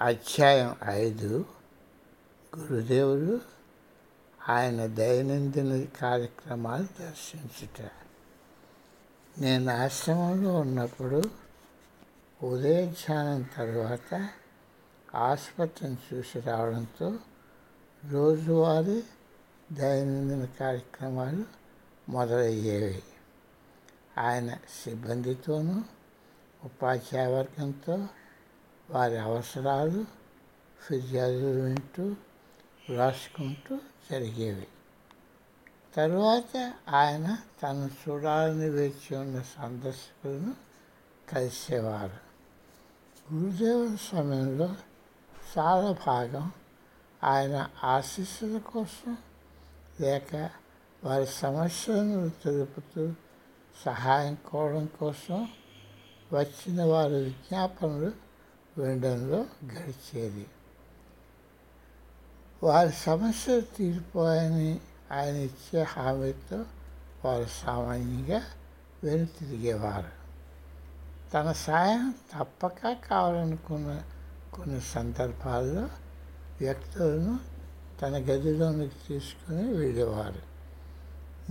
అధ్యాయం ఐదు. గురుదేవుడు ఆయన దైనందిన కార్యక్రమాలు దర్శించుట. నేను ఆశ్రమంలో ఉన్నప్పుడు ఉదయ ధ్యానం తర్వాత ఆసుపత్రిని చూసి రావడంతో రోజువారీ దైనందిన కార్యక్రమాలు మొదలయ్యేవి. ఆయన సిబ్బందితోనూ ఉపాధ్యాయ వర్గంతో వారి అవసరాలు ఫిర్యాదులు వింటూ వ్రాసుకుంటూ జరిగేవి. తరువాత ఆయన తను చూడాలని వేచి ఉన్న సందర్శకులను కలిసేవారు. గురుదేవుల సమయంలో చాలా భాగం ఆయన ఆశీస్సుల కోసం లేక వారి సమస్యలను తెలుపుతూ సహాయం కోవడం కోసం వచ్చిన వారి విజ్ఞాపనలు వినడంలో గడిచేది. వారి సమస్యలు తీరిపోయని ఆయన ఇచ్చే హామీతో వారు సామాన్యంగా వెనుతిరిగేవారు తన సాయం తప్పక కావాలనుకున్న కొన్ని సందర్భాల్లో వ్యక్తులను తన గదిలోనికి తీసుకుని వెళ్ళేవారు.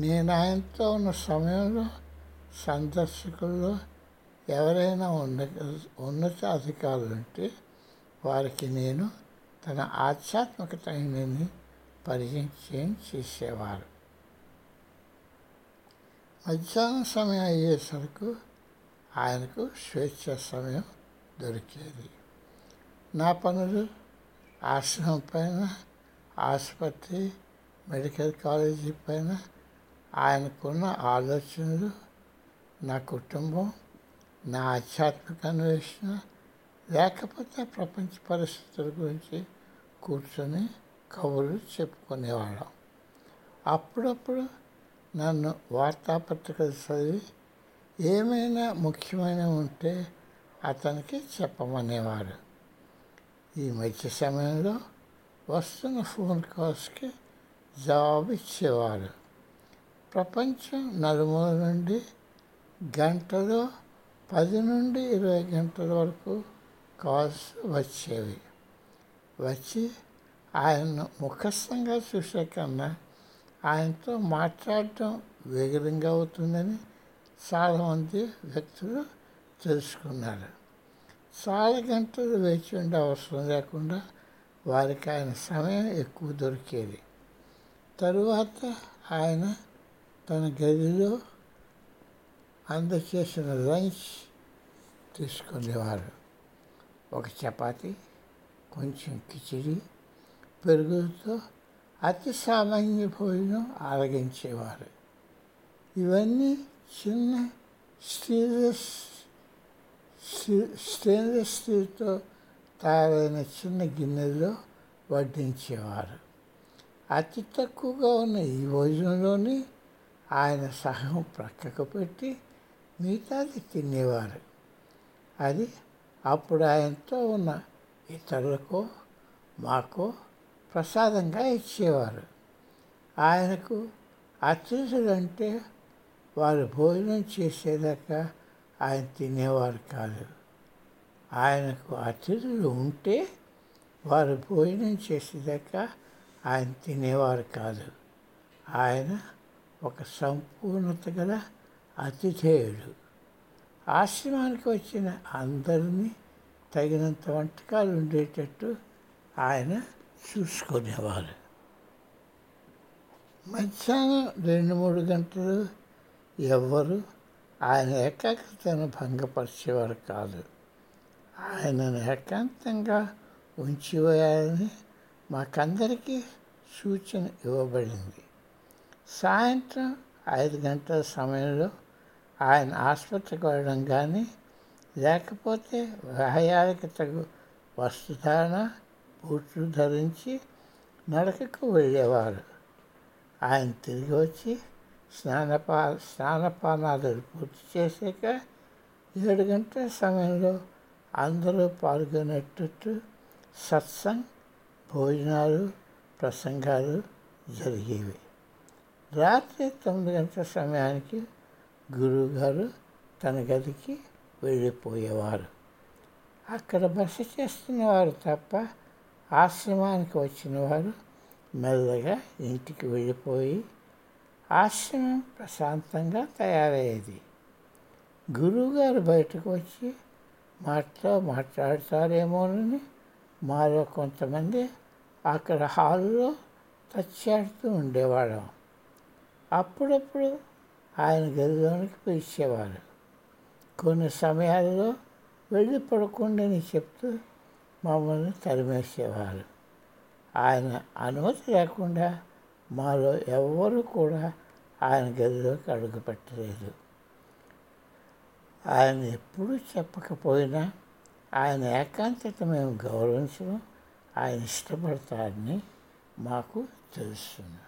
నేను ఆయనతో ఉన్న సమయంలో సందర్శకుల్లో ఎవరైనా ఉన్న ఉన్నత అధికారులు ఉంటే వారికి నేను తన ఆధ్యాత్మికతని పరిచయం చేసేవారు. మధ్యాహ్నం సమయం అయ్యేసరికి ఆయనకు స్వేచ్ఛ సమయం దొరికేది. నా పనులు ఆశ్రమం పైన ఆసుపత్రి మెడికల్ కాలేజీ పైన ఆయనకున్న ఆలోచనలు నా కుటుంబం నా ఆధ్యాత్మిక అన్వేషణ లేకపోతే ప్రపంచ పరిస్థితుల గురించి కూర్చొని కబుర్లు చెప్పుకునేవాళ్ళం. అప్పుడప్పుడు నన్ను వార్తాపత్రికలు చదివి ఏమైనా ముఖ్యమైన ఉంటే అతనికి చెప్పమనేవారు. ఈ మధ్య సమయంలో వస్తున్న ఫోన్ కాల్స్కి జవాబు ఇచ్చేవారు. ప్రపంచం నలుమూల నుండి గంటలో పది నుండి ఇరవై గంటల వరకు కాల్స్ వచ్చేవి. వచ్చి ఆయన్ను ముఖస్థంగా చూసే కన్నా ఆయనతో మాట్లాడటం వేగంగా అవుతుందని చాలామంది వ్యక్తులు తెలుసుకున్నారు. చాలా గంటలు వేచి ఉండే అవసరం లేకుండా వారికి ఆయన సమయం ఎక్కువ దొరికేది. తరువాత ఆయన తన గదిలో అందచేసిన లంచ్ తీసుకునేవారు. ఒక చపాతి కొంచెం కిచిడి పెరుగుతో అతి సామాన్య భోజనం ఆరగించేవారు. ఇవన్నీ చిన్న స్టీలెస్ స్టెయిన్లెస్ స్టీల్తో తయారైన చిన్న గిన్నెల్లో వడ్డించేవారు. అతి తక్కువగా ఉన్న ఈ భోజనంలోని ఆయన సహం ప్రక్కకు పెట్టి మిగతాది తినేవారు. అది అప్పుడు ఆయనతో ఉన్న ఇతరులకు మాకు ప్రసాదంగా ఇచ్చేవారు. ఆయనకు అతిథులంటే వారు భోజనం చేసేదాకా ఆయన తినేవారు కాదు. ఆయనకు అతిథులు ఉంటే వారు భోజనం చేసేదాకా ఆయన తినేవారు కాదు. ఆయన ఒక సంపూర్ణత గల అతిథేయుడు ఆశ్రమానికి వచ్చిన అందరినీ తగినంత వంటకాలు ఉండేటట్టు ఆయన చూసుకునేవారు. మధ్యాహ్నం రెండు మూడు గంటలు ఎవ్వరు ఆయన ఏకాగ్రతను భంగపరిచేవారు కాదు. ఆయనను ఏకాంతంగా ఉంచివేయాలని మాకందరికీ సూచన ఇవ్వబడింది. సాయంత్రం ఐదు గంటల సమయంలో ఆయన ఆసుపత్రికి వెళ్ళడం కానీ లేకపోతే వ్యాయాలకి తగు వస్త్రధారణ బూట్లు ధరించి నడకకు వెళ్ళేవారు. ఆయన తిరిగి వచ్చి స్నానపా స్నానపానాలు పూర్తి చేసాక ఏడు గంటల సమయంలో అందరూ పాల్గొనేటట్టు సత్సంగ్ భోజనాలు ప్రసంగాలు జరిగేవి. రాత్రి తొమ్మిది గంటల సమయానికి గురువుగారు తన గదికి వెళ్ళిపోయేవారు. అక్కడ బస చేస్తున్నవారు తప్ప ఆశ్రమానికి వచ్చిన వారు మెల్లగా ఇంటికి వెళ్ళిపోయి ఆశ్రమం ప్రశాంతంగా తయారయ్యేది. గురువుగారు బయటకు వచ్చి మాటలో మాట్లాడతారేమోనని మాలో కొంతమంది అక్కడ హాల్లో తచ్చాడుతూ ఉండేవాళ్ళం. అప్పుడప్పుడు ఆయన గదిలోనికి పిలిచేవారు. కొన్ని సమయాల్లో వెళ్ళి పడుకోండి చెప్తూ మమ్మల్ని తరిమేసేవారు. ఆయన అనుమతి లేకుండా మాలో ఎవ్వరూ కూడా ఆయన గదిలోకి అడుగుపెట్టలేదు ఆయన ఎప్పుడూ చెప్పకపోయినా ఆయన ఏకాంతత మేము గౌరవించడం ఆయన ఇష్టపడతారని మాకు తెలుస్తుంది.